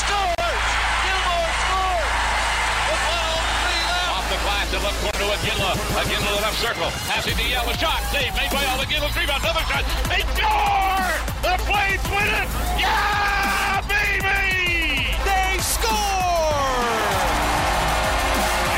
scores! Gilmour scores! With 12, three left. Off the glass, the left corner to Iginla. Iginla, the left circle. Passing to Yellow. Shot. Save made by Al Aginla. Rebound. Another shot. They score! The Flames win it! Yeah, baby! They score!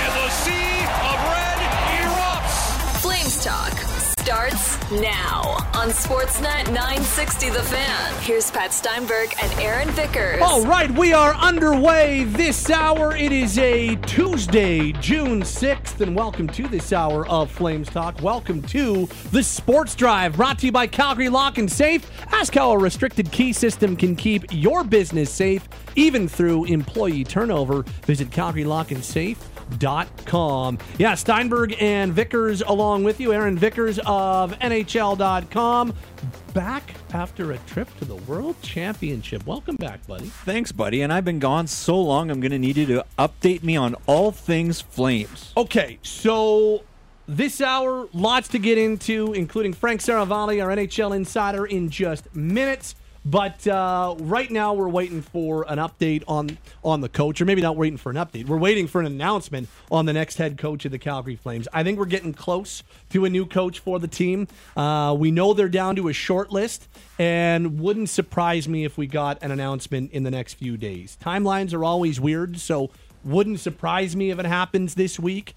And the sea of red erupts. Flames Talk starts now on Sportsnet 960 The Fan. Here's Pat Steinberg and Aaron Vickers. All right, we are underway this hour. It is a Tuesday, June 6th, and welcome to this hour of Flames Talk. Welcome to the Sports Drive, brought to you by Calgary Lock and Safe. Ask how a restricted key system can keep your business safe, even through employee turnover. Visit Calgary Lock and Safe. Dot com. Yeah, Steinberg and Vickers along with you. Aaron Vickers of NHL.com. Back after a trip to the World Championship. Welcome back, buddy. Thanks, buddy. And I've been gone so long, I'm going to need you to update me on all things Flames. Okay, so this hour, lots to get into, including Frank Seravalli, our NHL insider, in just minutes. But uh, right now, we're waiting for an update on on the coach, or maybe not waiting for an update. We're waiting for an announcement on the next head coach of the Calgary Flames. I think we're getting close to a new coach for the team. Uh, we know they're down to a short list, and wouldn't surprise me if we got an announcement in the next few days. Timelines are always weird, so wouldn't surprise me if it happens this week.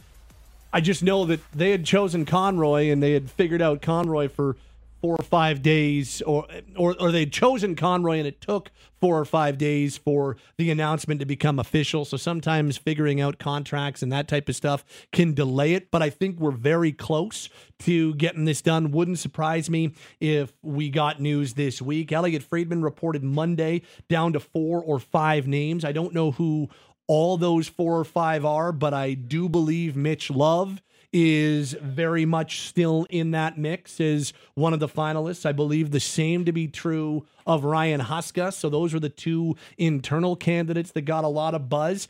I just know that they had chosen Conroy and they had figured out Conroy for four or five days, or or or they'd chosen Conroy and it took four or five days for the announcement to become official. So sometimes figuring out contracts and that type of stuff can delay it. But I think we're very close to getting this done. Wouldn't surprise me if we got news this week. Elliot Friedman reported Monday down to four or five names. I don't know who all those four or five are, but I do believe Mitch Love is very much still in that mix as one of the finalists. I believe the same to be true of Ryan Huska. So those were the two internal candidates that got a lot of buzz.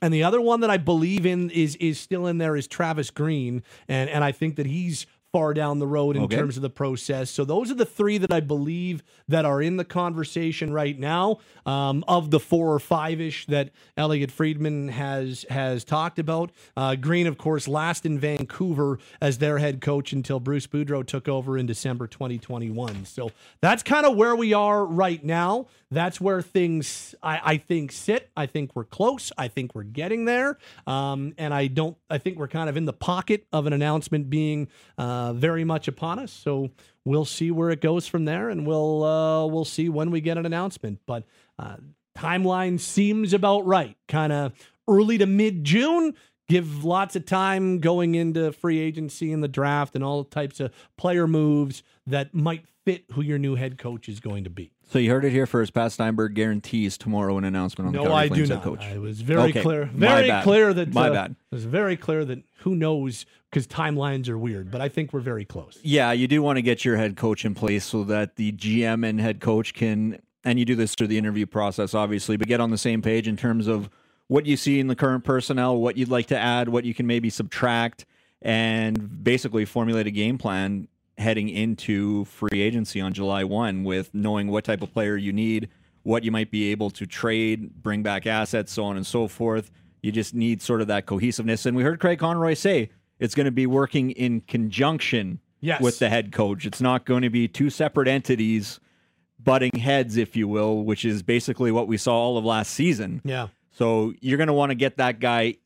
And the other one that I believe in is is still in there is Travis Green, and and I think that he's far down the road in Okay. terms of the process. So those are the three that I believe that are in the conversation right now. Um, of the four or five ish that Elliot Friedman has has talked about, uh, Green, of course, last in Vancouver as their head coach until Bruce Boudreau took over in December 2021. So that's kind of where we are right now. That's where things I, I think sit. I think we're close. I think we're getting there. Um, and I don't. I think we're kind of in the pocket of an announcement being uh, very much upon us. So we'll see where it goes from there, and we'll uh, we'll see when we get an announcement. But uh, timeline seems about right. Kind of early to mid June. Give lots of time going into free agency and the draft and all types of player moves that might fit who your new head coach is going to be. So you heard it here first. Pat Steinberg guarantees tomorrow an announcement on the No, Calgary I do not. coach. I was very Okay, clear, very clear that My uh, bad. It was very clear that who knows because timelines are weird, but I think we're very close. Yeah, you do want to get your head coach in place so that the GM and head coach can, and you do this through the interview process, obviously, but get on the same page in terms of what you see in the current personnel, what you'd like to add, what you can maybe subtract, and basically formulate a game plan heading into free agency on July 1 with knowing what type of player you need, what you might be able to trade, bring back assets, so on and so forth. You just need sort of that cohesiveness. And we heard Craig Conroy say it's going to be working in conjunction Yes. with the head coach. It's not going to be two separate entities butting heads, if you will, which is basically what we saw all of last season. Yeah. So you're going to want to get that guy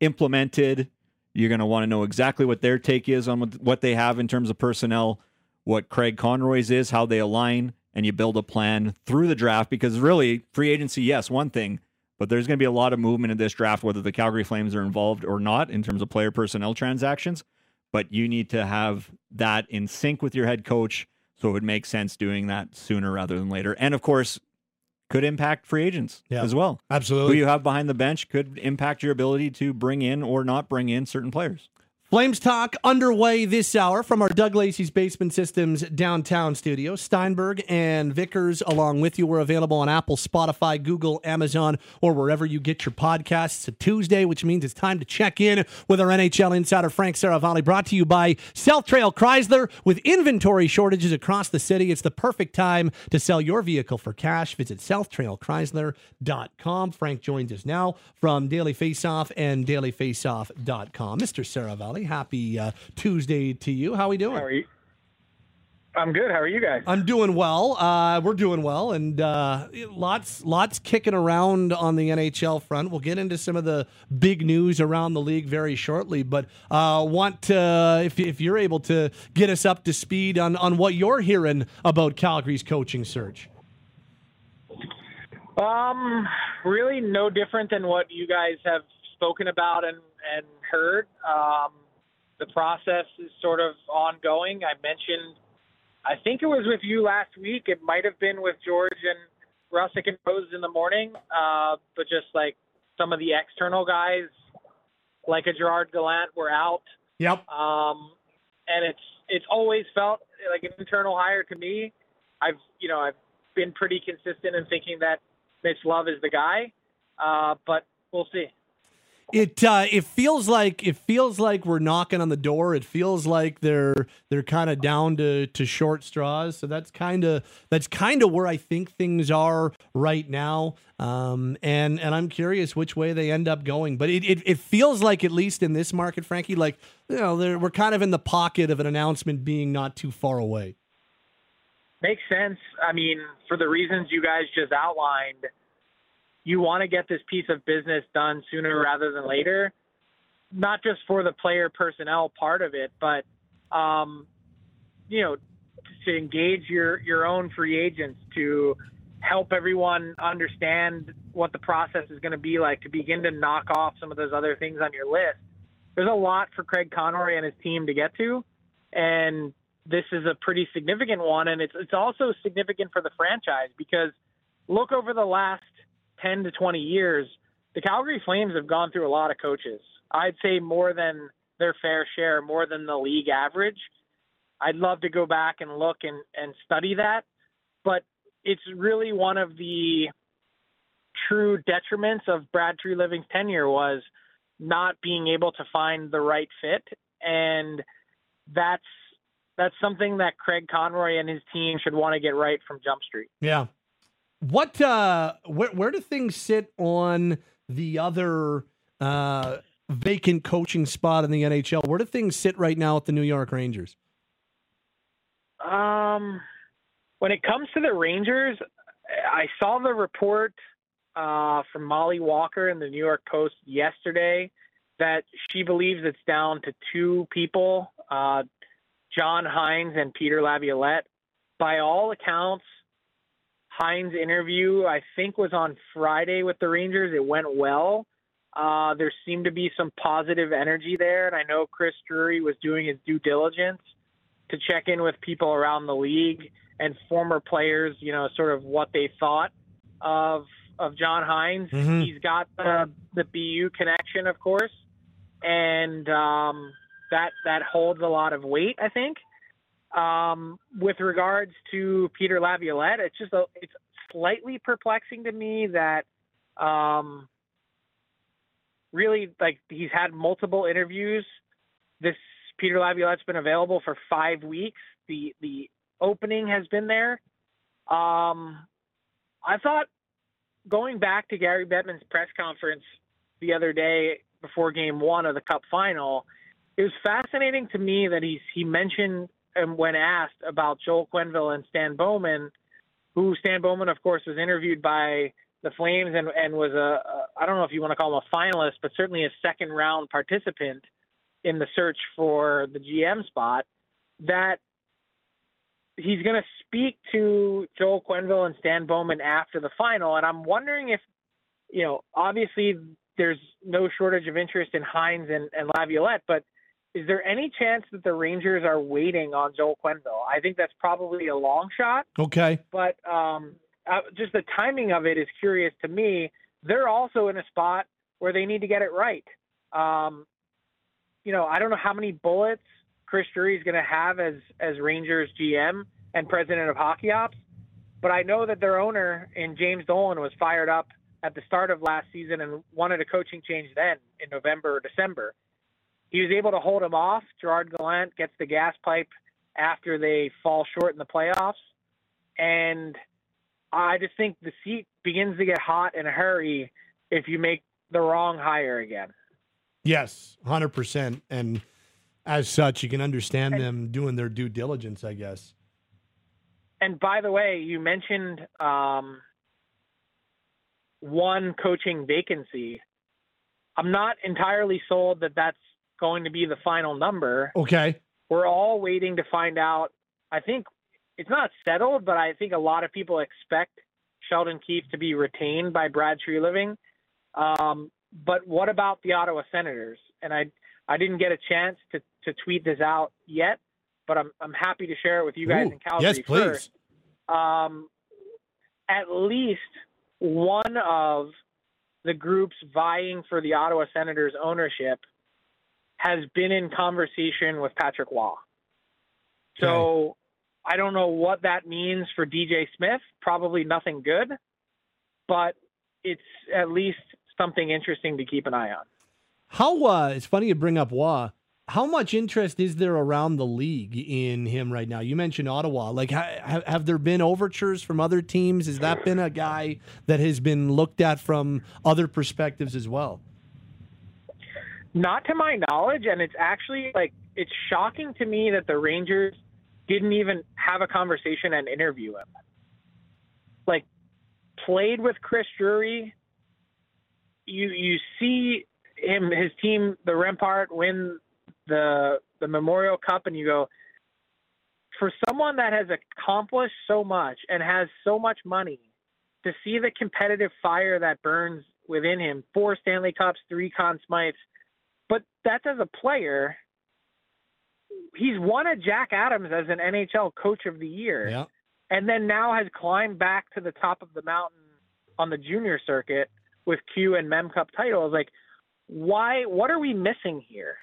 implemented. You're going to want to know exactly what their take is on what- they have in terms of personnel, what Craig Conroy's is, how they align, and you build a plan through the draft because really, free agency, yes, one thing, but there's going to be a lot of movement in this draft, whether the Calgary Flames are involved or not in terms of player personnel transactions. But you need to have that in sync with your head coach. So it would make sense doing that sooner rather than later. And of course, could impact free agents Yeah. as well. Absolutely. Who you have behind the bench could impact your ability to bring in or not bring in certain players. Flames Talk underway this hour from our Doug Lacey's Basement Systems downtown studio. Steinberg and Vickers along with you. We're available on Apple, Spotify, Google, Amazon, or wherever you get your podcasts. It's a Tuesday, which means it's time to check in with our NHL insider Frank Seravalli, brought to you by South Trail Chrysler. With inventory shortages across the city, it's the perfect time to sell your vehicle for cash. Visit southtrailchrysler.com. Frank joins us now from Daily Faceoff and dailyfaceoff.com. Mr. Happy uh, Tuesday to you. How are we doing? How are you? I'm good. How are you guys? I'm doing well. Uh, we're doing well, and uh, lots lots kicking around on the NHL front. We'll get into some of the big news around the league very shortly, but uh, want to if if you're able to get us up to speed on on what you're hearing about Calgary's coaching search. Um, really no different than what you guys have spoken about and and heard. Um, the process is sort of ongoing. I mentioned, I think it was with you last week. It might have been with George and Russick and Rose in the morning. Uh, but just like some of the external guys, like a Gerard Gallant, were out. Yep. Um, and it's it's always felt like an internal hire to me. I've you know I've been pretty consistent in thinking that Mitch Love is the guy, uh, but we'll see. It uh, it feels like it feels like we're knocking on the door. It feels like they're they're kind of down to, to short straws. So that's kind of that's kind of where I think things are right now. Um, and and I'm curious which way they end up going. But it, it, it feels like at least in this market, Frankie, like you know we're kind of in the pocket of an announcement being not too far away. Makes sense. I mean, for the reasons you guys just outlined you want to get this piece of business done sooner rather than later, not just for the player personnel part of it, but um, you know, to engage your your own free agents to help everyone understand what the process is going to be like to begin to knock off some of those other things on your list. There's a lot for Craig Conroy and his team to get to, and this is a pretty significant one, and it's it's also significant for the franchise because look over the last 10 to 20 years, the Calgary Flames have gone through a lot of coaches. I'd say more than their fair share, more than the league average. I'd love to go back and look and, and study that, but it's really one of the true detriments of Brad Treliving's tenure was not being able to find the right fit, and that's that's something that Craig Conroy and his team should want to get right from Jump Street. Yeah, what uh where where do things sit on the other uh vacant coaching spot in the NHL? Where do things sit right now at the New York Rangers? Um when it comes to the Rangers, I saw the report uh, from Molly Walker in the New York Post yesterday that she believes it's down to two people, uh, John Hynes and Peter Laviolette. By all accounts, Hynes' interview, I think, was on Friday with the Rangers. It went well. Uh, there seemed to be some positive energy there, and I know Chris Drury was doing his due diligence to check in with people around the league and former players, you know, sort of what they thought of of John Hynes. Mm-hmm. He's got the the BU connection, of course, and um, that that holds a lot of weight, I think. Um, with regards to Peter Laviolette, it's just a, it's slightly perplexing to me that um, really like he's had multiple interviews. This Peter Laviolette's been available for five weeks. The the opening has been there. Um, I thought going back to Gary Bettman's press conference the other day before Game One of the Cup final, it was fascinating to me that he's he mentioned and when asked about Joel Quenneville and Stan Bowman, who Stan Bowman, of course, was interviewed by the Flames and, and was a, a I don't know if you want to call him a finalist, but certainly a second round participant in the search for the GM spot, that he's going to speak to Joel Quenneville and Stan Bowman after the final. And I'm wondering if, you know, obviously there's no shortage of interest in Hynes and, and Laviolette, but is there any chance that the Rangers are waiting on Joel Quenneville? I think that's probably a long shot. Okay. But um, uh, just the timing of it is curious to me. They're also in a spot where they need to get it right. Um, you know, I don't know how many bullets Chris Drury is going to have as as Rangers GM and president of hockey ops, but I know that their owner in James Dolan was fired up at the start of last season and wanted a coaching change then in November or December. He was able to hold him off. Gerard Gallant gets the gas pipe after they fall short in the playoffs, and I just think the seat begins to get hot in a hurry if you make the wrong hire again. Yes, hundred percent. And as such, you can understand them doing their due diligence, I guess. And by the way, you mentioned um, one coaching vacancy. I'm not entirely sold that that's going to be the final number. Okay. We're all waiting to find out. I think it's not settled, but I think a lot of people expect Sheldon Keefe to be retained by Brad Treliving. Um, but what about the Ottawa Senators? And I I didn't get a chance to, to tweet this out yet, but I'm I'm happy to share it with you guys Ooh, in Calgary yes, please. first. Um, at least one of the groups vying for the Ottawa Senators ownership has been in conversation with Patrick Roy. So I don't know what that means for DJ Smith. Probably nothing good, but it's at least something interesting to keep an eye on. How uh, it's funny you bring up Roy. How much interest is there around the league in him right now? You mentioned Ottawa. Like, ha- have there been overtures from other teams? Has that been a guy that has been looked at from other perspectives as well? Not to my knowledge, and it's actually like it's shocking to me that the Rangers didn't even have a conversation and interview him. Like played with Chris Drury, you you see him his team the Rempart win the the Memorial Cup and you go for someone that has accomplished so much and has so much money to see the competitive fire that burns within him four Stanley Cups three Conn Smythes but that's as a player he's won a Jack Adams as an NHL coach of the year Yeah. and then now has climbed back to the top of the mountain on the junior circuit with Q and Mem Cup titles. Like, why? What are we missing here?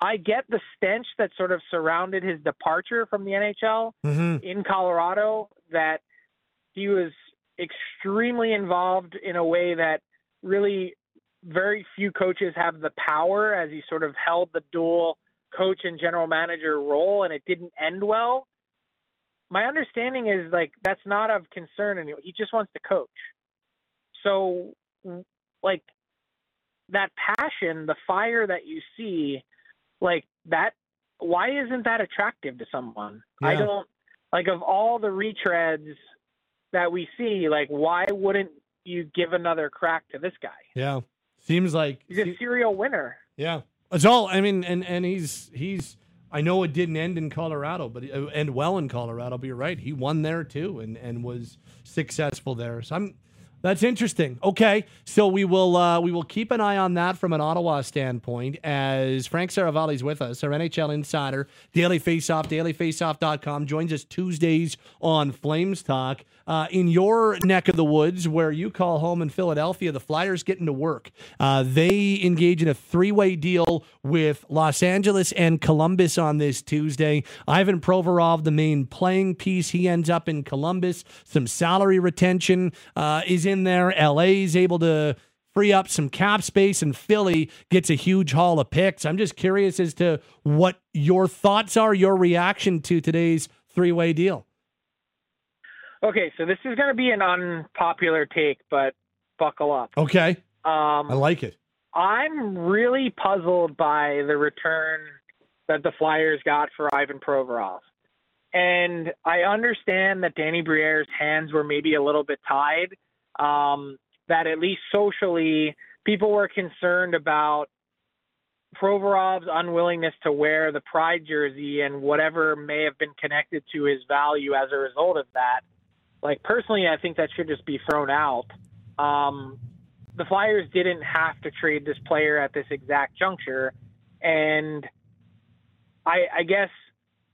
I get the stench that sort of surrounded his departure from the NHL Mm-hmm. in Colorado. That he was extremely involved in a way that really very few coaches have the power as he sort of held the dual coach and general manager role and it didn't end well. My understanding is like that's not of concern anymore. He just wants to coach. So like that passion, the fire that you see, like that why isn't that attractive to someone? I don't like of all the retreads that we see, like why wouldn't you give another crack to this guy? Yeah. Seems like He's a serial winner. Yeah, it's all. I mean, and and he's he's. I know it didn't end in Colorado, but it end well in Colorado. But you're right, he won there too, and and was successful there. So I'm. That's interesting. Okay, so we will uh, we will keep an eye on that from an Ottawa standpoint as Frank Seravalli's with us, our NHL insider, Daily Faceoff, dailyfaceoff.com, joins us Tuesdays on Flames Talk. Uh, in your neck of the woods, where you call home in Philadelphia, the Flyers getting to work. Uh, they engage in a three-way deal with Los Angeles and Columbus on this Tuesday. Ivan Provorov, the main playing piece, he ends up in Columbus. Some salary retention uh, is in there. LA is able to free up some cap space, and Philly gets a huge haul of picks. I'm just curious as to what your thoughts are, your reaction to today's three-way deal. Okay, so this is going to be an unpopular take, but buckle up. Okay, Um, I like it. I'm really puzzled by the return that the Flyers got for Ivan Provorov. And I understand that Danny Briere's hands were maybe a little bit tied, um, that at least socially, people were concerned about Provorov's unwillingness to wear the pride jersey and whatever may have been connected to his value as a result of that. Like, personally, I think that should just be thrown out. Um, the Flyers didn't have to trade this player at this exact juncture. And I, I guess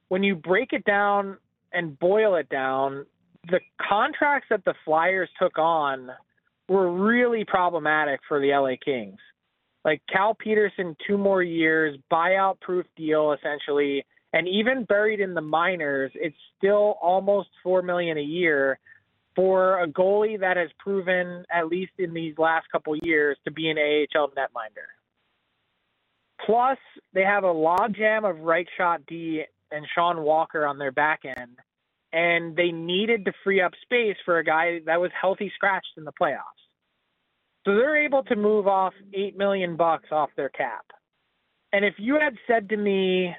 when you break it down and boil it down, the contracts that the Flyers took on were really problematic for the LA Kings. like Cal Petersen, two more years, buyout proof deal essentially, and even buried in the minors, it's still almost four million a year for a goalie that has proven, at least in these last couple years, to be an AHL netminder. Plus, they have a logjam of right shot D and Sean Walker on their back end, and they needed to free up space for a guy that was healthy scratched in the playoffs. So they're able to move off eight million bucks off their cap. And if you had said to me,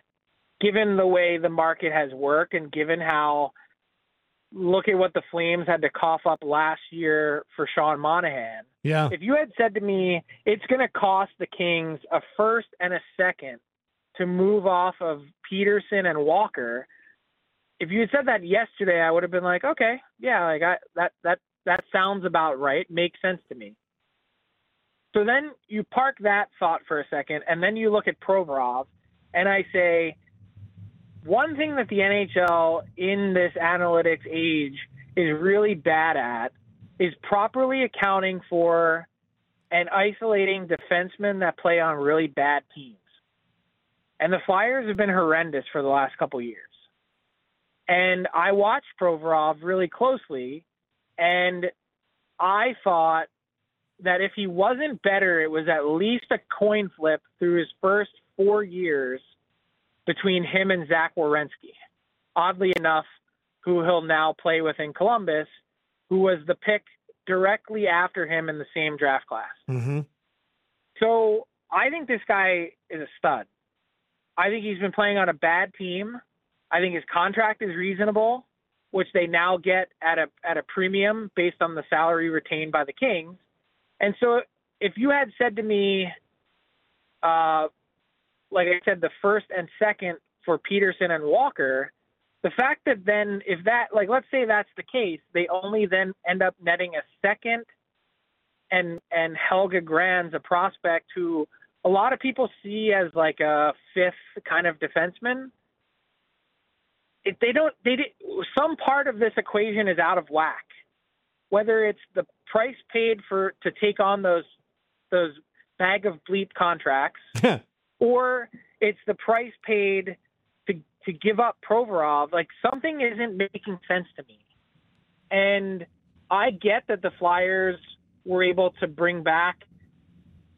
given the way the market has worked and given how look at what the Flames had to cough up last year for Sean Monahan. Yeah. If you had said to me it's going to cost the Kings a first and a second to move off of Petersen and Walker, if you had said that yesterday, I would have been like, okay, yeah, like I, that that that sounds about right, makes sense to me. So then you park that thought for a second, and then you look at Provorov, and I say, one thing that the NHL in this analytics age is really bad at is properly accounting for and isolating defensemen that play on really bad teams. And the Flyers have been horrendous for the last couple years. And I watched Provorov really closely, and I thought that if he wasn't better, it was at least a coin flip through his first four years between him and Zach Werenski. Oddly enough, who he'll now play with in Columbus, who was the pick directly after him in the same draft class. Mm-hmm. So I think this guy is a stud. I think he's been playing on a bad team. I think his contract is reasonable, which they now get at a at a premium based on the salary retained by the Kings. And so if you had said to me, uh, like I said, the first and second for Petersen and Walker, the fact that then if that like let's say that's the case, they only then end up netting a second and and Helge Grans a prospect who a lot of people see as like a fifth kind of defenseman. If they don't they did, some part of this equation is out of whack. Whether it's the price paid for to take on those those bag of bleep contracts or it's the price paid to to give up Provorov. Like something isn't making sense to me. And I get that the Flyers were able to bring back,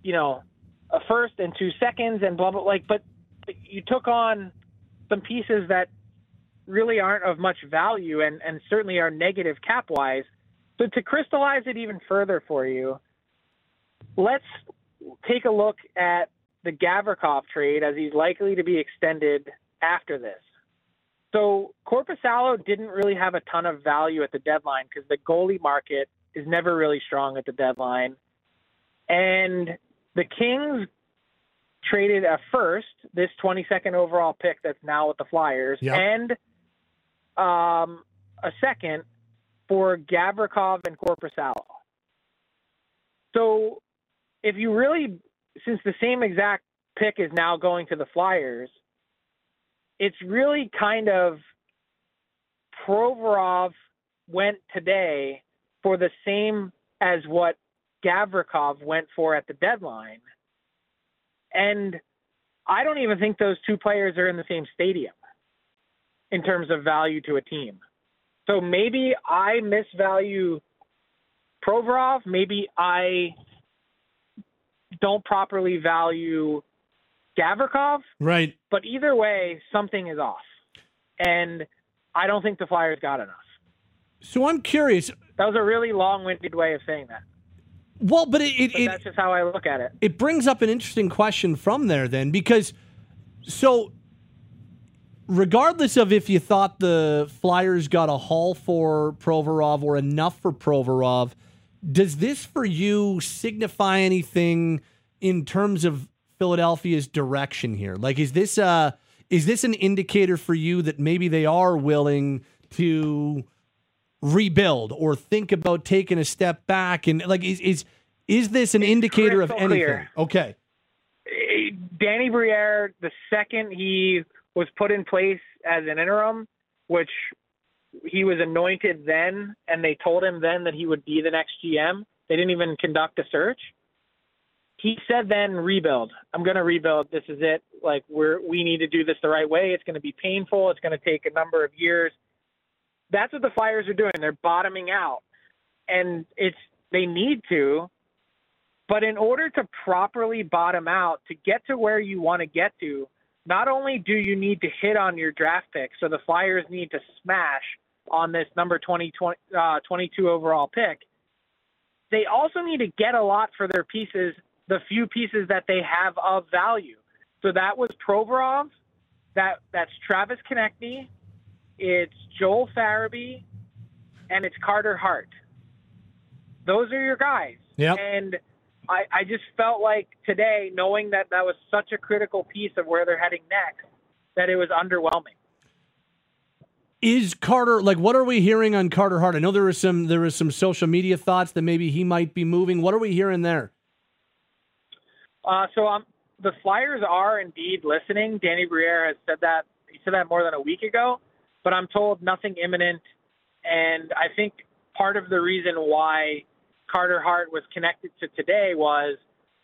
you know, a first and two seconds and blah blah like, but you took on some pieces that really aren't of much value and and certainly are negative cap wise. So to crystallize it even further for you, let's take a look at the Gavrikov trade as he's likely to be extended after this. So Korpisalo didn't really have a ton of value at the deadline because the goalie market is never really strong at the deadline. And the Kings traded a first, this 22nd overall pick that's now with the Flyers, Yep. and um, a second for Gavrikov and Korpisalo. So if you really, since the same exact pick is now going to the Flyers, it's really kind of Provorov went today for the same as what Gavrikov went for at the deadline. And I don't even think those two players are in the same stadium in terms of value to a team. So maybe I misvalue Provorov. Maybe I don't properly value Gavrikov. Right. But either way, something is off. And I don't think the Flyers got enough. So I'm curious. That was a really long winded way of saying that. Well, but it it, But it, that's just how I look at it. it brings up an interesting question from there then because so regardless of if you thought the Flyers got a haul for Provorov or enough for Provorov, does this for you signify anything in terms of Philadelphia's direction here? Like is this uh is this an indicator for you that maybe they are willing to rebuild or think about taking a step back and like is is is this an indicator of anything? clear. Okay. Danny Briere, the second he was put in place as an interim, which he was anointed then, and they told him then that he would be the next GM. They didn't even conduct a search. he said then rebuild. I'm going to rebuild. This is it. Like we're we need to do this the right way. It's going to be painful. It's going to take a number of years. That's what the Flyers are doing. They're bottoming out, and it's they need to. But in order to properly bottom out, to get to where you want to get to, not only do you need to hit on your draft pick, so the Flyers need to smash on this number 20, 20 uh, 22 overall pick, they also need to get a lot for their pieces, the few pieces that they have of value. So that was Provorov, that that's Travis Konecny, it's Joel Farabee, and it's Carter Hart. Those are your guys. Yep. And I, I just felt like today, knowing that that was such a critical piece of where they're heading next, that it was underwhelming. Is Carter like what are we hearing on Carter Hart? I know there was some there was some social media thoughts that maybe he might be moving. What are we hearing there? Uh, so um, the Flyers are indeed listening. Danny Briere has said that he said that more than a week ago, but I'm told nothing imminent. And I think part of the reason why Carter Hart was connected to today was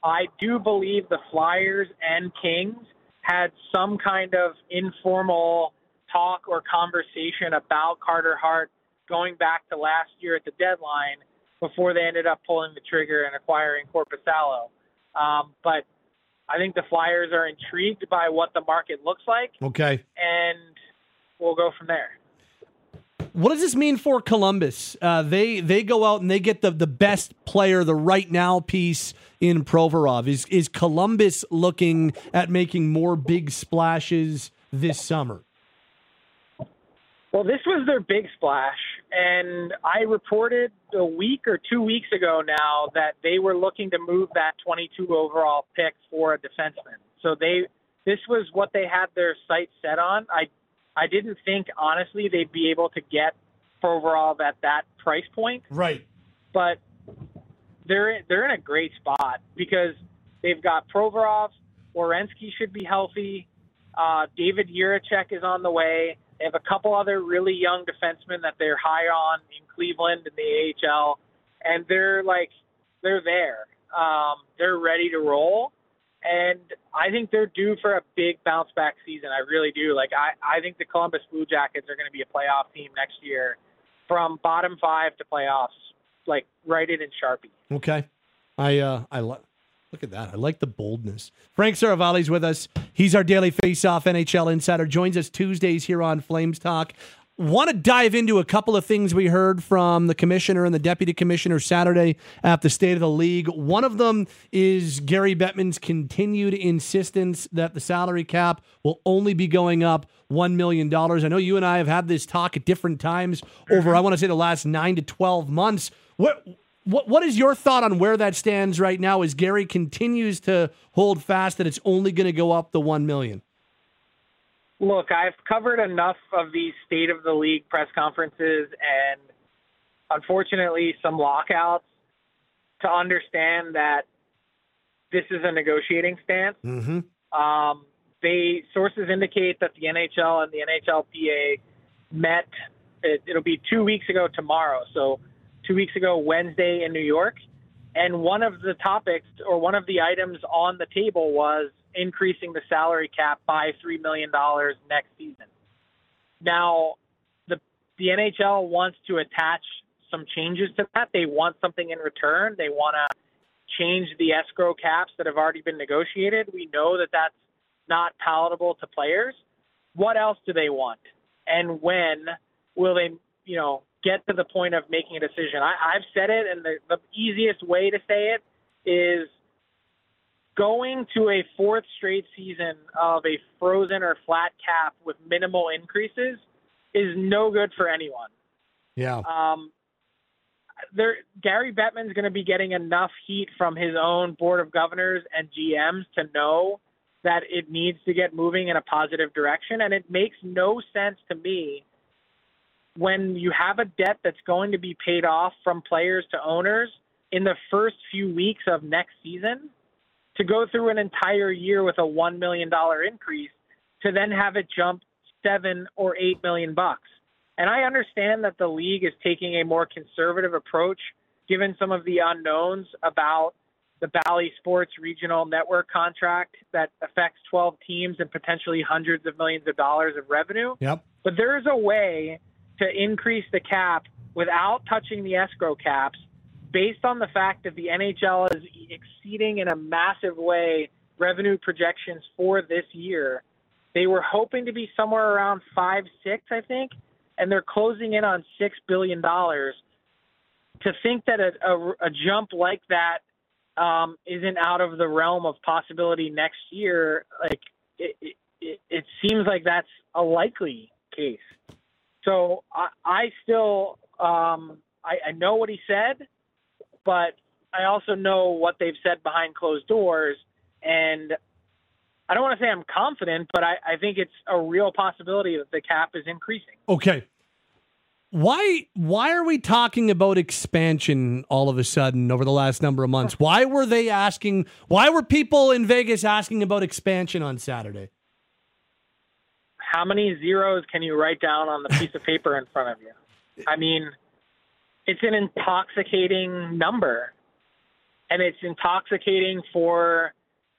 I do believe the Flyers and Kings had some kind of informal talk or conversation about Carter Hart going back to last year at the deadline before they ended up pulling the trigger and acquiring Korpisalo. Um, but I think the Flyers are intrigued by what the market looks like, Okay. and we'll go from there. What does this mean for Columbus? Uh, they they go out and they get the, the best player, the right now piece in Provorov. Is is Columbus looking at making more big splashes this summer? Well, this was their big splash, and I reported a week or two weeks ago now that they were looking to move that 22 overall pick for a defenseman. So they this was what they had their sights set on. I I didn't think honestly they'd be able to get Provorov at that price point, Right. but they're they're in a great spot because they've got Provorov, Werenski should be healthy, uh, David Jiricek is on the way. They have a couple other really young defensemen that they're high on in Cleveland and the AHL, and they're like they're there. Um, they're ready to roll, and I think they're due for a big bounce back season. I really do. Like I, I think the Columbus Blue Jackets are going to be a playoff team next year, from bottom five to playoffs. Like write it in Sharpie. Okay. I uh I like look at that. I like the boldness. Frank Seravalli's with us. He's our daily face-off NHL insider. Joins us Tuesdays here on Flames Talk. Want to dive into a couple of things we heard from the commissioner and the deputy commissioner Saturday at the State of the League. One of them is Gary Bettman's continued insistence that the salary cap will only be going up $1 million. I know you and I have had this talk at different times over, I want to say, the last nine to 12 months. What, what, what is your thought on where that stands right now as Gary continues to hold fast that it's only going to go up the $1 million? Look, I've covered enough of these state of the league press conferences and unfortunately some lockouts to understand that this is a negotiating stance. Mm-hmm. Um, they sources indicate that the NHL and the NHLPA met. It, it'll be two weeks ago tomorrow. So two weeks ago Wednesday in New York, and one of the topics or one of the items on the table was increasing the salary cap by three million dollars next season. Now, the the NHL wants to attach some changes to that. They want something in return. They want to change the escrow caps that have already been negotiated. We know that that's not palatable to players. What else do they want? And when will they, you know, get to the point of making a decision? I, I've said it, and the, the easiest way to say it is going to a fourth straight season of a frozen or flat cap with minimal increases is no good for anyone. Yeah. Um, there, Gary Bettman's going to be getting enough heat from his own board of governors and GMs to know that it needs to get moving in a positive direction. And it makes no sense to me when you have a debt that's going to be paid off from players to owners in the first few weeks of next season to go through an entire year with a $1 million increase to then have it jump seven or eight million bucks. And I understand that the league is taking a more conservative approach given some of the unknowns about the Bally Sports regional network contract that affects 12 teams and potentially hundreds of millions of dollars of revenue. Yep. But there is a way to increase the cap without touching the escrow caps based on the fact that the NHL is exceeding in a massive way revenue projections for this year. They were hoping to be somewhere around five, six, I think, and they're closing in on six billion dollars. To think that a, a, a jump like that um, isn't out of the realm of possibility next year, like it, it, it seems like that's a likely case. So I, I still um, I, I know what he said, but I also know what they've said behind closed doors, and I don't want to say I'm confident, but I, I think it's a real possibility that the cap is increasing. Okay. Why why are we talking about expansion all of a sudden over the last number of months? Why were they asking why were people in Vegas asking about expansion on Saturday? How many zeros can you write down on the piece of paper in front of you? I mean, it's an intoxicating number. And it's intoxicating for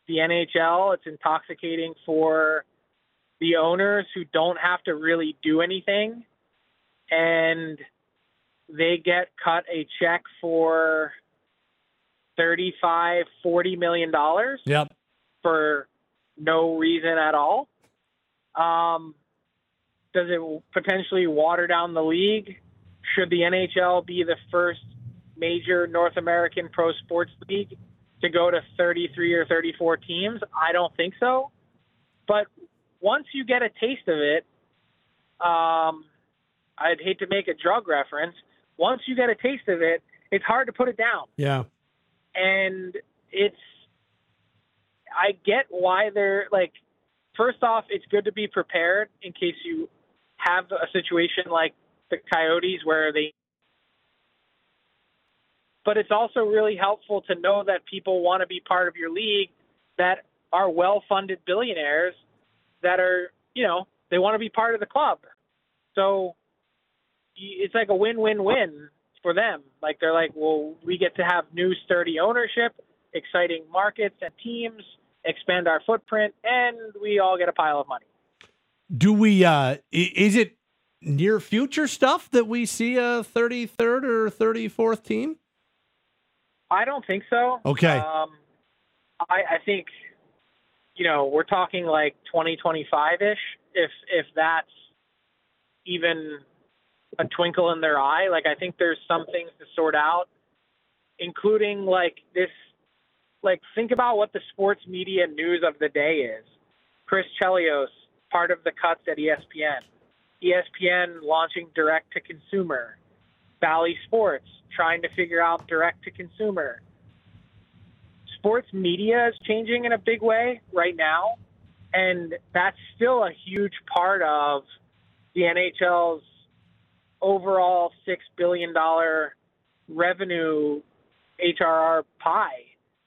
the NHL, it's intoxicating for the owners who don't have to really do anything and they get cut a check for 35 40 million dollars Yep. for no reason at all um, does it potentially water down the league should the nhl be the first major north american pro sports league to go to 33 or 34 teams i don't think so but once you get a taste of it um, I'd hate to make a drug reference. Once you get a taste of it, it's hard to put it down. Yeah. And it's, I get why they're like, first off, it's good to be prepared in case you have a situation like the Coyotes where they, but it's also really helpful to know that people want to be part of your league that are well funded billionaires that are, you know, they want to be part of the club. So it's like a win-win-win for them. Like they're like, well, we get to have new sturdy ownership, exciting markets and teams, expand our footprint, and we all get a pile of money. Do we uh is it near future stuff that we see a 33rd or 34th team? I don't think so. Okay. Um, I, I think, you know, we're talking like 2025 ish, if if that's even a twinkle in their eye. Like I think there's some things to sort out, including like this. Like think about what the sports media news of the day is. Chris Chelios, part of the cuts at ESPN. ESPN launching direct to consumer. Bally Sports trying to figure out direct to consumer. Sports media is changing in a big way right now, and that's still a huge part of the NHL's overall $6 billion revenue HRR pie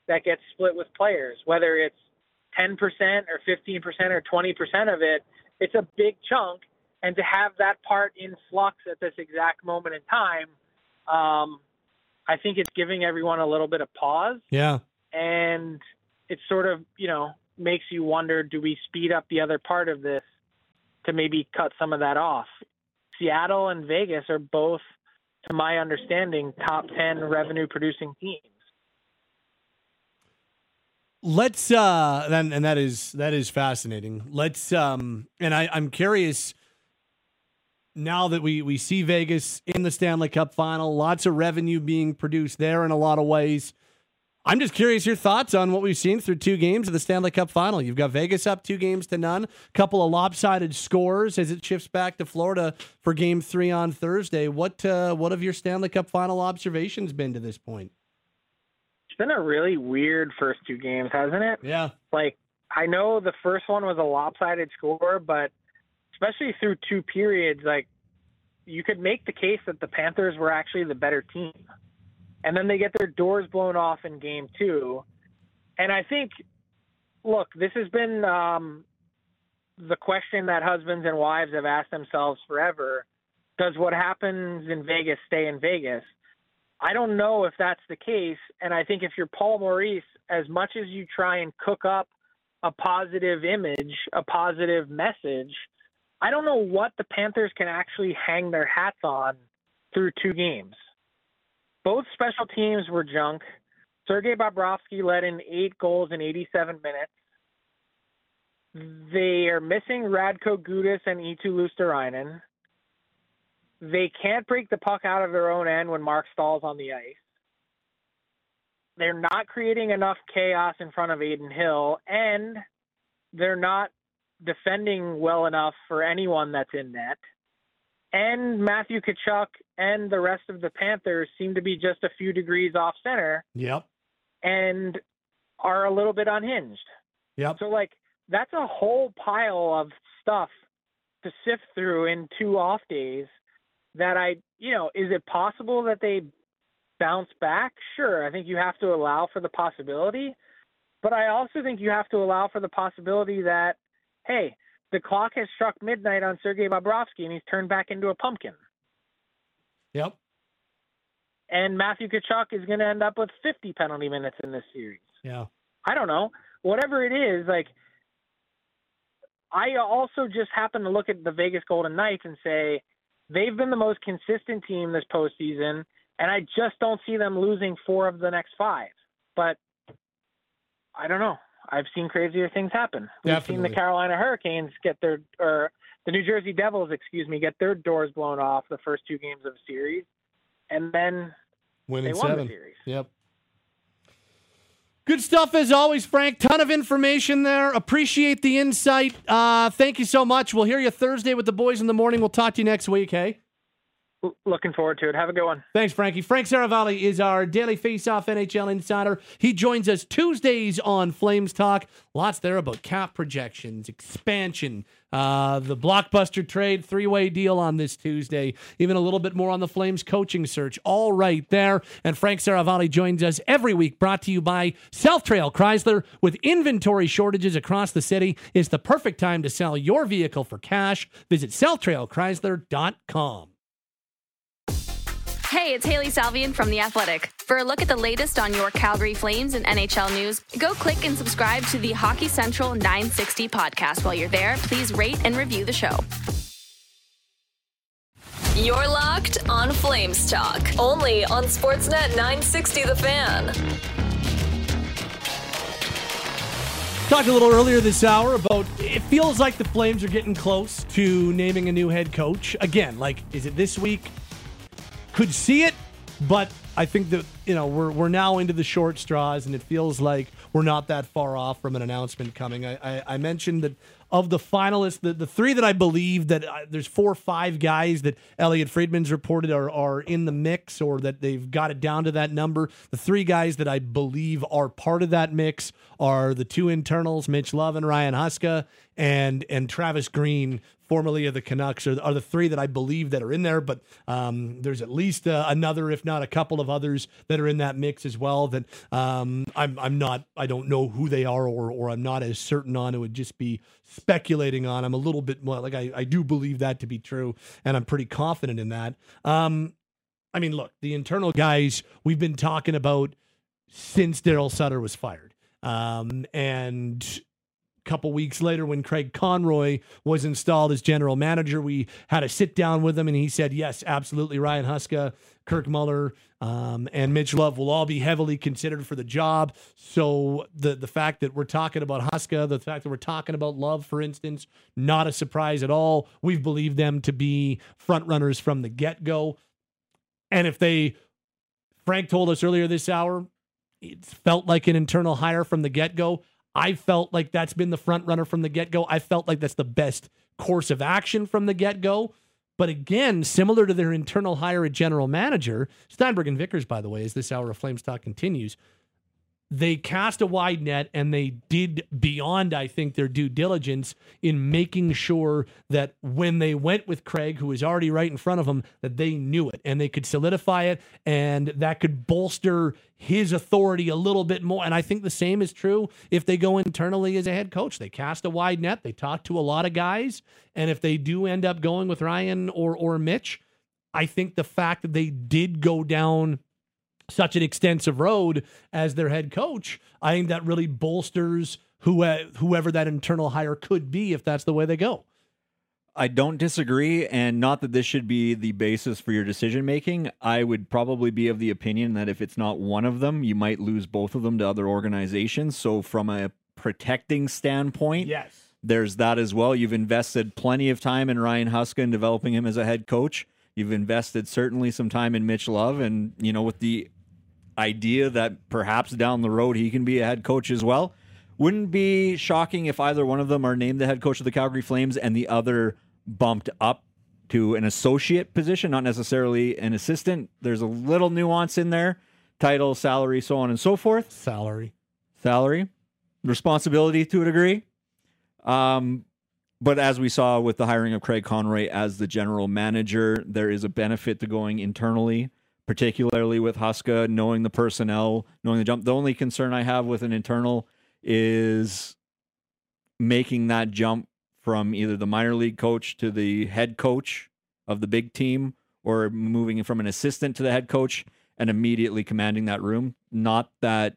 that gets split with players, whether it's 10% or 15% or 20% of it, it's a big chunk. And to have that part in flux at this exact moment in time, um, I think it's giving everyone a little bit of pause. Yeah. And it sort of, you know, makes you wonder do we speed up the other part of this to maybe cut some of that off? Seattle and Vegas are both, to my understanding, top 10 revenue producing teams. Let's uh and, and that is that is fascinating. Let's um and I, I'm curious now that we we see Vegas in the Stanley Cup final, lots of revenue being produced there in a lot of ways. I'm just curious your thoughts on what we've seen through two games of the Stanley Cup final. You've got Vegas up two games to none, a couple of lopsided scores as it shifts back to Florida for game three on Thursday. What uh, what have your Stanley Cup final observations been to this point? It's been a really weird first two games, hasn't it? Yeah. Like, I know the first one was a lopsided score, but especially through two periods, like, you could make the case that the Panthers were actually the better team. And then they get their doors blown off in game two. And I think, look, this has been um, the question that husbands and wives have asked themselves forever. Does what happens in Vegas stay in Vegas? I don't know if that's the case. And I think if you're Paul Maurice, as much as you try and cook up a positive image, a positive message, I don't know what the Panthers can actually hang their hats on through two games. Both special teams were junk. Sergei Bobrovsky led in eight goals in 87 minutes. They are missing Radko Gudas and Eetu Luostarinen. They can't break the puck out of their own end when Mark Staal's on the ice. They're not creating enough chaos in front of Adin Hill, and they're not defending well enough for anyone that's in net. And Matthew Tkachuk and the rest of the Panthers seem to be just a few degrees off center Yep. and are a little bit unhinged. Yep. So like that's a whole pile of stuff to sift through in two off days that I, you know, is it possible that they bounce back? Sure, I think you have to allow for the possibility, but I also think you have to allow for the possibility that hey, the clock has struck midnight on Sergei Bobrovsky and he's turned back into a pumpkin. Yep. And Matthew Tkachuk is going to end up with 50 penalty minutes in this series. Yeah. I don't know. Whatever it is, like I also just happen to look at the Vegas Golden Knights and say they've been the most consistent team this postseason, and I just don't see them losing four of the next five. But I don't know. I've seen crazier things happen. We've seen the Carolina Hurricanes get their or the New Jersey Devils, excuse me, get their doors blown off the first two games of a series, and then Winning they won seven. the series. Yep. Good stuff as always, Frank. Ton of information there. Appreciate the insight. Uh, thank you so much. We'll hear you Thursday with the boys in the morning. We'll talk to you next week, hey? Looking forward to it. Have a good one. Thanks, Frankie. Frank Seravalli is our daily face-off NHL insider. He joins us Tuesdays on Flames Talk. Lots there about cap projections, expansion, uh, the blockbuster trade, three-way deal on this Tuesday. Even a little bit more on the Flames coaching search. All right there. And Frank Seravalli joins us every week. Brought to you by South Trail Chrysler. With inventory shortages across the city, it's the perfect time to sell your vehicle for cash. Visit SouthTrailChrysler.com. Hey, it's Hailey Salvian from The Athletic. For a look at the latest on your Calgary Flames and NHL news, go click and subscribe to the Hockey Central 960 podcast. While you're there, please rate and review the show. You're locked on Flames Talk, only on Sportsnet 960 The Fan. Talked a little earlier this hour about it feels like the Flames are getting close to naming a new head coach. Again, like, is it this week? Could see it, but I think that, you know, we're, we're now into the short straws and it feels like we're not that far off from an announcement coming. I, I, I mentioned that of the finalists, the, the three that I believe that uh, there's four or five guys that Elliot Friedman's reported are, are in the mix or that they've got it down to that number. The three guys that I believe are part of that mix are the two internals, Mitch Love and Ryan Huska, and and Travis Green, formerly of the Canucks, are, are the three that I believe that are in there. But um, there's at least uh, another, if not a couple of others, that are in that mix as well. That um, I'm I'm not I don't know who they are or or I'm not as certain on. It would just be speculating on. I'm a little bit more like I, I do believe that to be true, and I'm pretty confident in that. Um, I mean, look, the internal guys we've been talking about since Daryl Sutter was fired. Um, and couple weeks later, when Craig Conroy was installed as general manager, we had a sit down with him, and he said, "Yes, absolutely. Ryan Huska, Kirk Muller, um, and Mitch Love will all be heavily considered for the job." So the the fact that we're talking about Huska, the fact that we're talking about Love, for instance, not a surprise at all. We've believed them to be front runners from the get go. And if they, Frank told us earlier this hour, it felt like an internal hire from the get go. I felt like that's been the front runner from the get go. I felt like that's the best course of action from the get go. But again, similar to their internal hire at general manager, Steinberg and Vickers, by the way, as this hour of Flames Talk continues, they cast a wide net and they did beyond, I think, their due diligence in making sure that when they went with Craig, who was already right in front of them, that they knew it and they could solidify it and that could bolster his authority a little bit more. And I think the same is true if they go internally as a head coach. They cast a wide net, they talk to a lot of guys. And if they do end up going with Ryan or or Mitch, I think the fact that they did go down such an extensive road as their head coach, I think that really bolsters who, uh, whoever that internal hire could be if that's the way they go. I don't disagree, and not that this should be the basis for your decision making. I would probably be of the opinion that if it's not one of them, you might lose both of them to other organizations. So, from a protecting standpoint, yes, there's that as well. You've invested plenty of time in Ryan Huska and developing him as a head coach. You've invested certainly some time in Mitch Love, and you know with the idea that perhaps down the road he can be a head coach as well. Wouldn't be shocking if either one of them are named the head coach of the Calgary Flames and the other bumped up to an associate position, not necessarily an assistant. There's a little nuance in there title, salary, so on and so forth. Salary. Salary. Responsibility to a degree. Um, but as we saw with the hiring of Craig Conroy as the general manager, there is a benefit to going internally particularly with Huska, knowing the personnel, knowing the jump. The only concern I have with an internal is making that jump from either the minor league coach to the head coach of the big team or moving from an assistant to the head coach and immediately commanding that room. Not that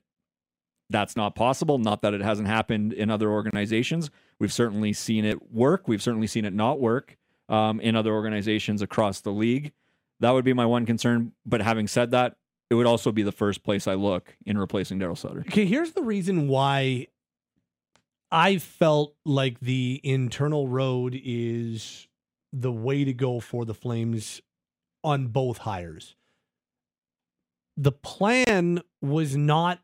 that's not possible, not that it hasn't happened in other organizations. We've certainly seen it work, we've certainly seen it not work um, in other organizations across the league. That would be my one concern. But having said that, it would also be the first place I look in replacing Daryl Sutter. Okay, here's the reason why I felt like the internal road is the way to go for the Flames on both hires. The plan was not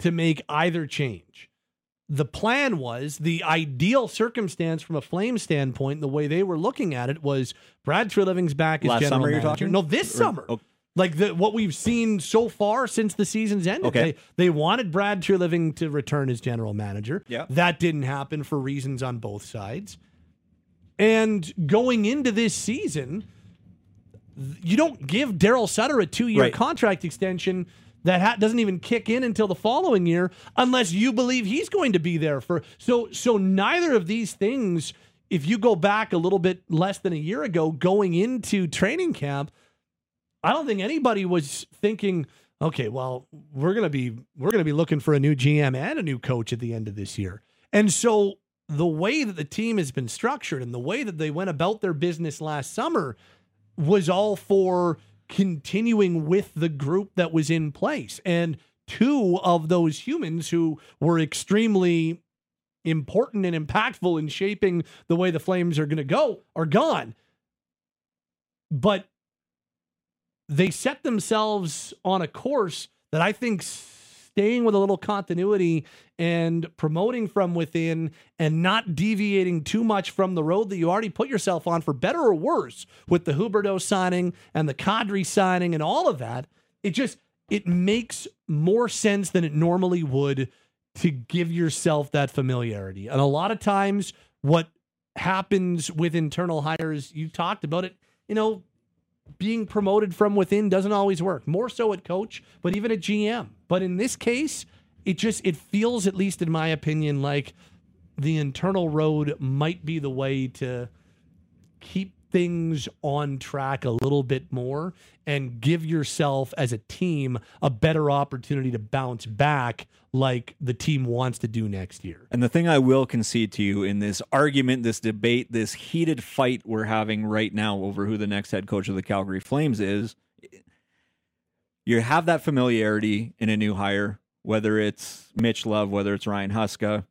to make either change the plan was the ideal circumstance from a flame standpoint, the way they were looking at it was Brad Treliving's back as Last general summer manager. you're talking? No, this Or- summer. oh. Like the, what we've seen so far since the season's ended. Okay. They, they wanted Brad Treliving to return as general manager. Yeah. That didn't happen for reasons on both sides. And going into this season, you don't give Daryl Sutter a two year Right. contract extension that ha- doesn't even kick in until the following year unless you believe he's going to be there for so so neither of these things if you go back a little bit less than a year ago going into training camp I don't think anybody was thinking okay well we're going to be we're going to be looking for a new GM and a new coach at the end of this year. And so the way that the team has been structured and the way that they went about their business last summer was all for continuing with the group that was in place. And two of those humans who were extremely important and impactful in shaping the way the Flames are going to go are gone. But they set themselves on a course that I think staying with a little continuity and promoting from within and not deviating too much from the road that you already put yourself on for better or worse with the Huberdeau signing and the Kadri signing and all of that it just it makes more sense than it normally would to give yourself that familiarity and a lot of times what happens with internal hires you talked about it you know being promoted from within doesn't always work. More so at coach, but even at GM. But in this case, it just it feels at least in my opinion like the internal road might be the way to keep things on track a little bit more and give yourself as a team a better opportunity to bounce back like the team wants to do next year. And the thing I will concede to you in this argument, this debate, this heated fight we're having right now over who the next head coach of the Calgary Flames is, you have that familiarity in a new hire, whether it's Mitch Love, whether it's Ryan Huska,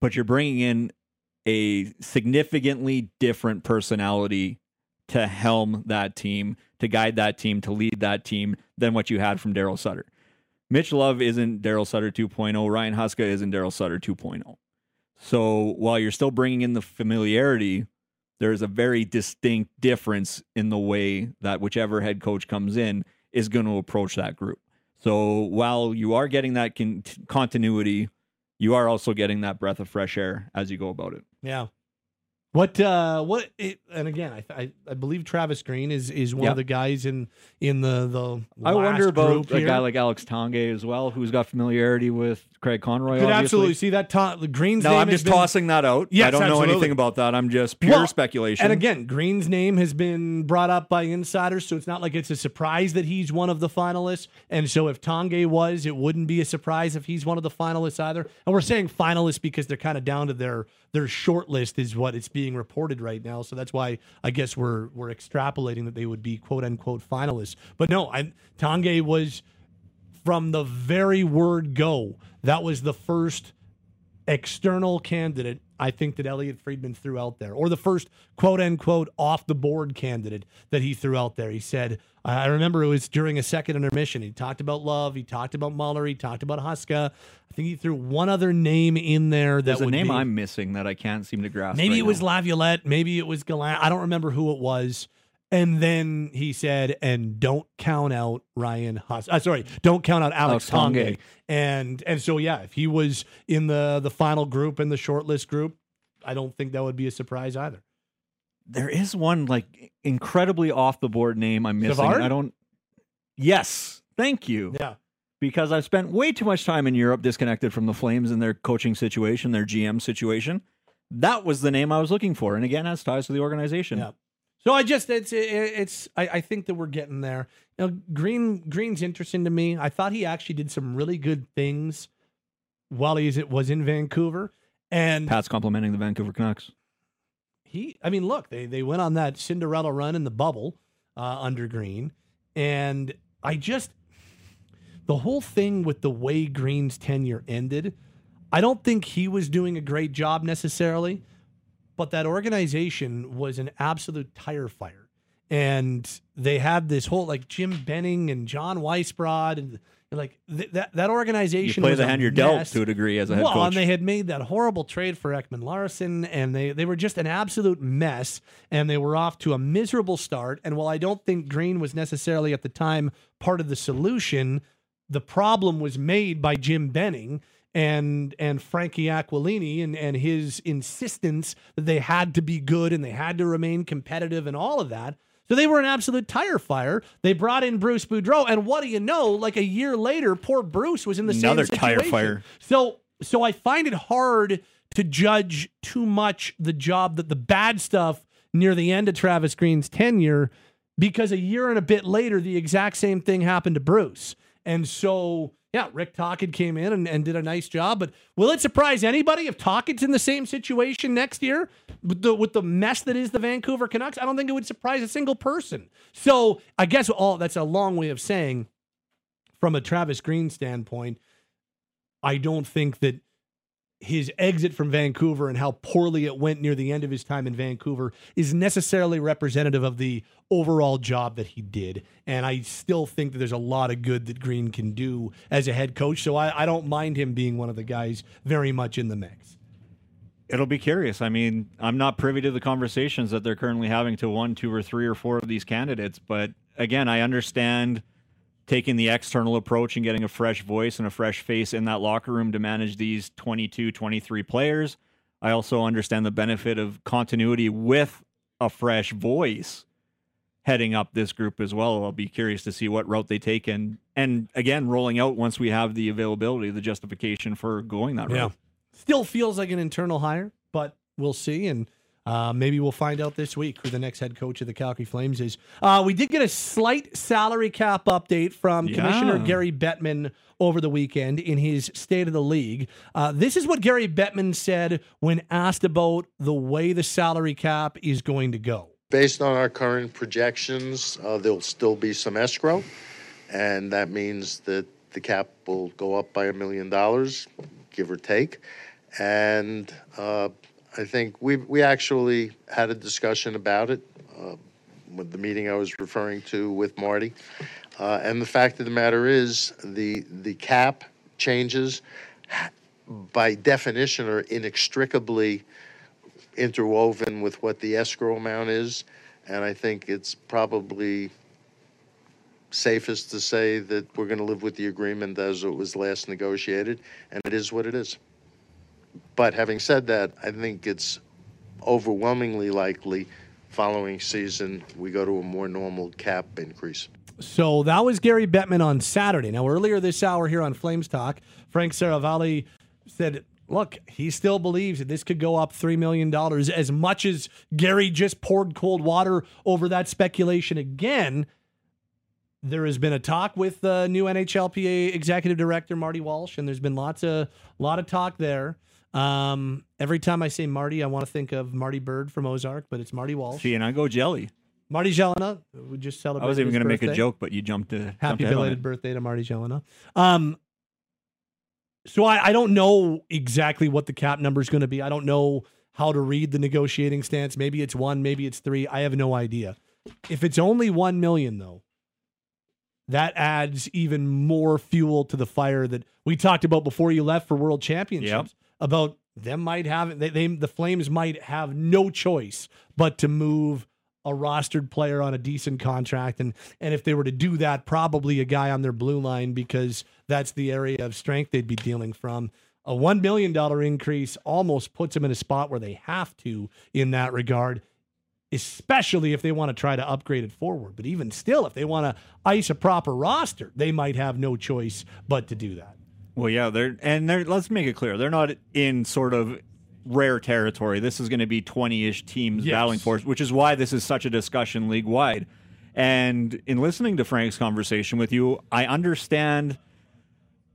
but you're bringing in a significantly different personality to helm that team, to guide that team, to lead that team than what you had from Daryl Sutter. Mitch Love isn't Daryl Sutter 2.0. Ryan Huska isn't Daryl Sutter 2.0. So while you're still bringing in the familiarity, there's a very distinct difference in the way that whichever head coach comes in is going to approach that group. So while you are getting that con- continuity, you are also getting that breath of fresh air as you go about it. Yeah. What uh what it, and again I, I I believe Travis Green is is one Yeah. of the guys in in the the I wonder about a here. guy like Alex Tanguay as well, who's got familiarity with Craig Conroy. could obviously. absolutely see that to, Green's No, I'm just been- tossing that out. Yes, I don't know anything about that. I'm just pure Well, speculation. And again, Green's name has been brought up by insiders, so it's not like it's a surprise that he's one of the finalists. And so if Tanguay was, it wouldn't be a surprise if he's one of the finalists either. And we're saying finalists because they're kind of down to their their short list is what it's being reported right now. So that's why I guess we're we're extrapolating that they would be quote unquote finalists. But no, I was from the very word go. That was the first external candidate I think that Elliot Friedman threw out there, or the first quote unquote off the board candidate that he threw out there. He said, I remember it was during a second intermission. He talked about Love, he talked about Muller, he talked about Huska. I think he threw one other name in there that There's a name be, I'm missing that I can't seem to grasp. Maybe right it was now. Laviolette. Maybe it was Gallant. I don't remember who it was. And then he said, and don't count out Ryan Hus. Uh, sorry, don't count out Alex, Alex. Tanguay. And and so yeah, if he was in the the final group in the shortlist group, I don't think that would be a surprise either. There is one like incredibly off the board name I'm missing. Savard? I don't. Yes, thank you. Yeah. Because I've spent way too much time in Europe disconnected from the Flames and their coaching situation, their GM situation. That was the name I was looking for, and again, has ties to the organization. Yeah. So I just it's it's I, I think that we're getting there. You know, Green Green's interesting to me. I thought he actually did some really good things while he was in Vancouver. And Pat's complimenting the Vancouver Canucks. he I mean, look, they they went on that Cinderella run in the bubble uh, under Green, and I just the whole thing with the way Green's tenure ended. I don't think he was doing a great job necessarily, but that organization was an absolute tire fire, and they had this whole like Jim Benning and John Weisbrod and. Like th- that, that You organization play was the hand you're dealt to a degree as a head well, coach. and they had made that horrible trade for Ekman-Larsson, and they, they were just an absolute mess, and they were off to a miserable start. And while I don't think Green was necessarily at the time part of the solution, the problem was made by Jim Benning and and Frankie Aquilini and, and his insistence that they had to be good and they had to remain competitive and all of that. So they were an absolute tire fire. They brought in Bruce Boudreau, and what do you know? Like a year later, poor Bruce was in the Another same tire situation. fire. So so I find it hard to judge too much the job that the bad stuff near the end of Travis Green's tenure because a year and a bit later the exact same thing happened to Bruce. And so yeah, Rick Tocchet came in and, and did a nice job. But will it surprise anybody if Tocchet's in the same situation next year with the with the mess that is the Vancouver Canucks? I don't think it would surprise a single person. So I guess all that's a long way of saying from a Travis Green standpoint, I don't think that his exit from Vancouver and how poorly it went near the end of his time in Vancouver is necessarily representative of the overall job that he did. And I still think that there's a lot of good that Green can do as a head coach. So I, I don't mind him being one of the guys very much in the mix. It'll be curious. I mean, I'm not privy to the conversations that they're currently having to one, two, or three or four of these candidates. But again, I understand taking the external approach and getting a fresh voice and a fresh face in that locker room to manage these 22, 23 players. I also understand the benefit of continuity with a fresh voice heading up this group as well. I'll be curious to see what route they take and and again rolling out once we have the availability, the justification for going that route. Yeah. Still feels like an internal hire, but we'll see. And uh, maybe we'll find out this week who the next head coach of the Calgary Flames is. Uh, we did get a slight salary cap update from Yeah. Commissioner Gary Bettman over the weekend in his State of the League. Uh, this is what Gary Bettman said when asked about the way the salary cap is going to go. Based on our current projections, uh, there'll still be some escrow, and that means that the cap will go up by a million dollars, give or take. And uh, I think we we actually had a discussion about it uh, with the meeting I was referring to with Marty. Uh, and the fact of the matter is, the the cap changes, by definition, are inextricably interwoven with what the escrow amount is, and I think it's probably safest to say that we're going to live with the agreement as it was last negotiated, and it is what it is. But having said that, I think it's overwhelmingly likely following season we go to a more normal cap increase. So that was Gary Bettman on Saturday. Now, earlier this hour here on Flames Talk, Frank Seravalli said, look, he still believes that this could go up $3 million as much as Gary just poured cold water over that speculation again. There has been a talk with the new NHLPA executive director Marty Walsh, and there's been lots of lot of talk there. Um, every time I say Marty, I want to think of Marty Byrde from Ozark, but it's Marty Walsh. See, and I go jelly. Marty Jelena, we just celebrated. I was even going to make a joke, but you jumped to Happy jumped belated birthday to Marty Jelena. Um, so I, I don't know exactly what the cap number is going to be. I don't know how to read the negotiating stance. Maybe it's one, maybe it's three. I have no idea. If it's only one million, though, that adds even more fuel to the fire that we talked about before you left for World Championships. Yep. About them might have they, they the Flames might have no choice but to move a rostered player on a decent contract. And and if they were to do that probably a guy on their blue line because that's the area of strength they'd be dealing from. A 1 million dollar increase almost puts them in a spot where they have to in that regard especially if they want to try to upgrade it forward. But even still if they want to ice a proper roster they might have no choice but to do that Well, yeah, they're and they're. Let's make it clear, they're not in sort of rare territory. This is going to be twenty-ish teams Yes. battling for it, which is why this is such a discussion league wide. And in listening to Frank's conversation with you, I understand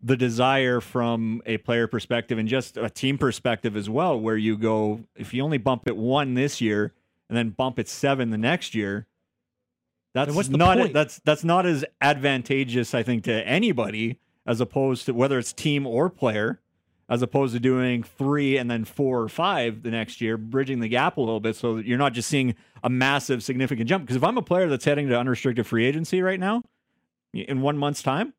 the desire from a player perspective and just a team perspective as well, where you go if you only bump it one this year and then bump it seven the next year. That's not that's that's not as advantageous, I think, to anybody as opposed to whether it's team or player, as opposed to doing three and then four or five the next year, bridging the gap a little bit so that you're not just seeing a massive, significant jump. Because if I'm a player that's heading to unrestricted free agency right now, in one month's time,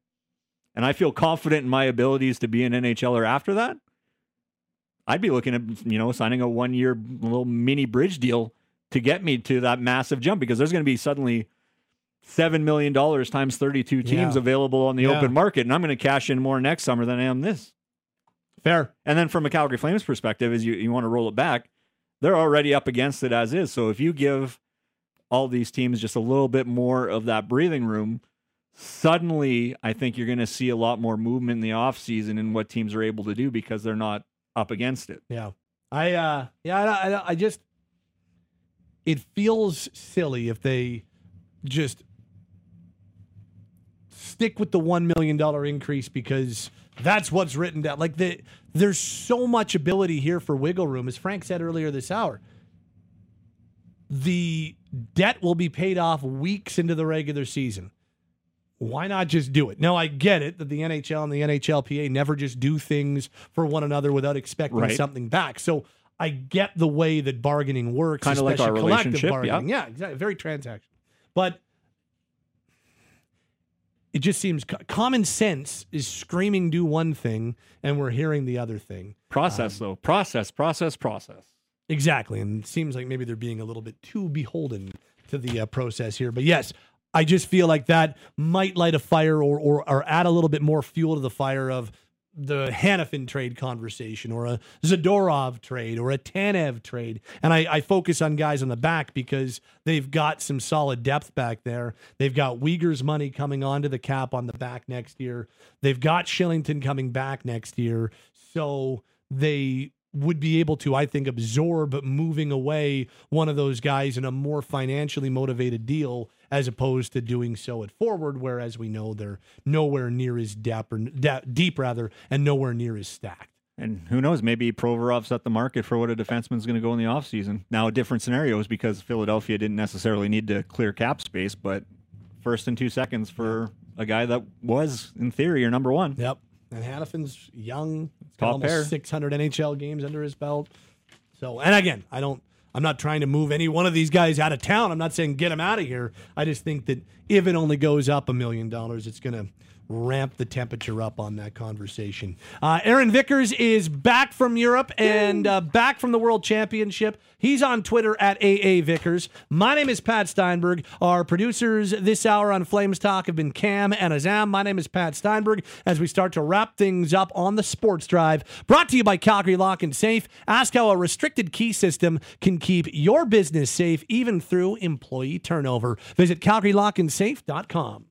and I feel confident in my abilities to be an NHLer after that, I'd be looking at you know signing a one year little mini bridge deal to get me to that massive jump because there's going to be suddenly seven million dollars times 32 teams Yeah. available on the Yeah. open market, and I'm going to cash in more next summer than I am this. fair And then from a Calgary Flames perspective, as you, you want to roll it back, they're already up against it as is. So if you give all these teams just a little bit more of that breathing room, suddenly I think you're going to see a lot more movement in the offseason and what teams are able to do because they're not up against it. Yeah. I uh yeah, I, I, I just it feels silly if they just stick with the 1 million dollar increase because that's what's written down. Like the there's so much ability here for wiggle room as Frank said earlier this hour. The debt will be paid off weeks into the regular season. Why not just do it? Now I get it that the NHL and the NHLPA never just do things for one another without expecting Right. something back. So I get the way that bargaining works, Kinda like our collective relationship, bargaining. Yeah, exactly. Very transactional. But it just seems common sense is screaming do one thing and we're hearing the other thing. Process, though. Process, process, process. Exactly. And it seems like maybe they're being a little bit too beholden to the uh, process here. But yes, I just feel like that might light a fire or, or, or add a little bit more fuel to the fire of the Hanifin trade conversation or a Zadorov trade or a Tanev trade. And I, I focus on guys on the back because they've got some solid depth back there. They've got Weegar's money coming onto the cap on the back next year. They've got Kylington coming back next year. So they would be able to, I think, absorb moving away one of those guys in a more financially motivated deal as opposed to doing so at forward, where, as we know, they're nowhere near as deep, or, de- deep rather, and nowhere near as stacked. And who knows, maybe Provorov's at the market for what a defenseman's going to go in the offseason. Now, a different scenario is because Philadelphia didn't necessarily need to clear cap space, but first and two seconds for a guy that was, in theory, your number one. Yep. And Hanifin's young, Top almost pair. 600 NHL games under his belt. So, and again, I don't, I'm not trying to move any one of these guys out of town. I'm not saying get them out of here. I just think that if it only goes up a million dollars, it's going to ramp the temperature up on that conversation. Uh, Aaron Vickers is back from Europe and uh, back from the World Championship. He's on Twitter at AA Vickers. My name is Pat Steinberg. Our producers this hour on Flames Talk have been Cam and Azam. My name is Pat Steinberg as we start to wrap things up on the Sports Drive. Brought to you by Calgary Lock and Safe. Ask how a restricted key system can keep your business safe even through employee turnover. Visit CalgaryLockandSafe.com.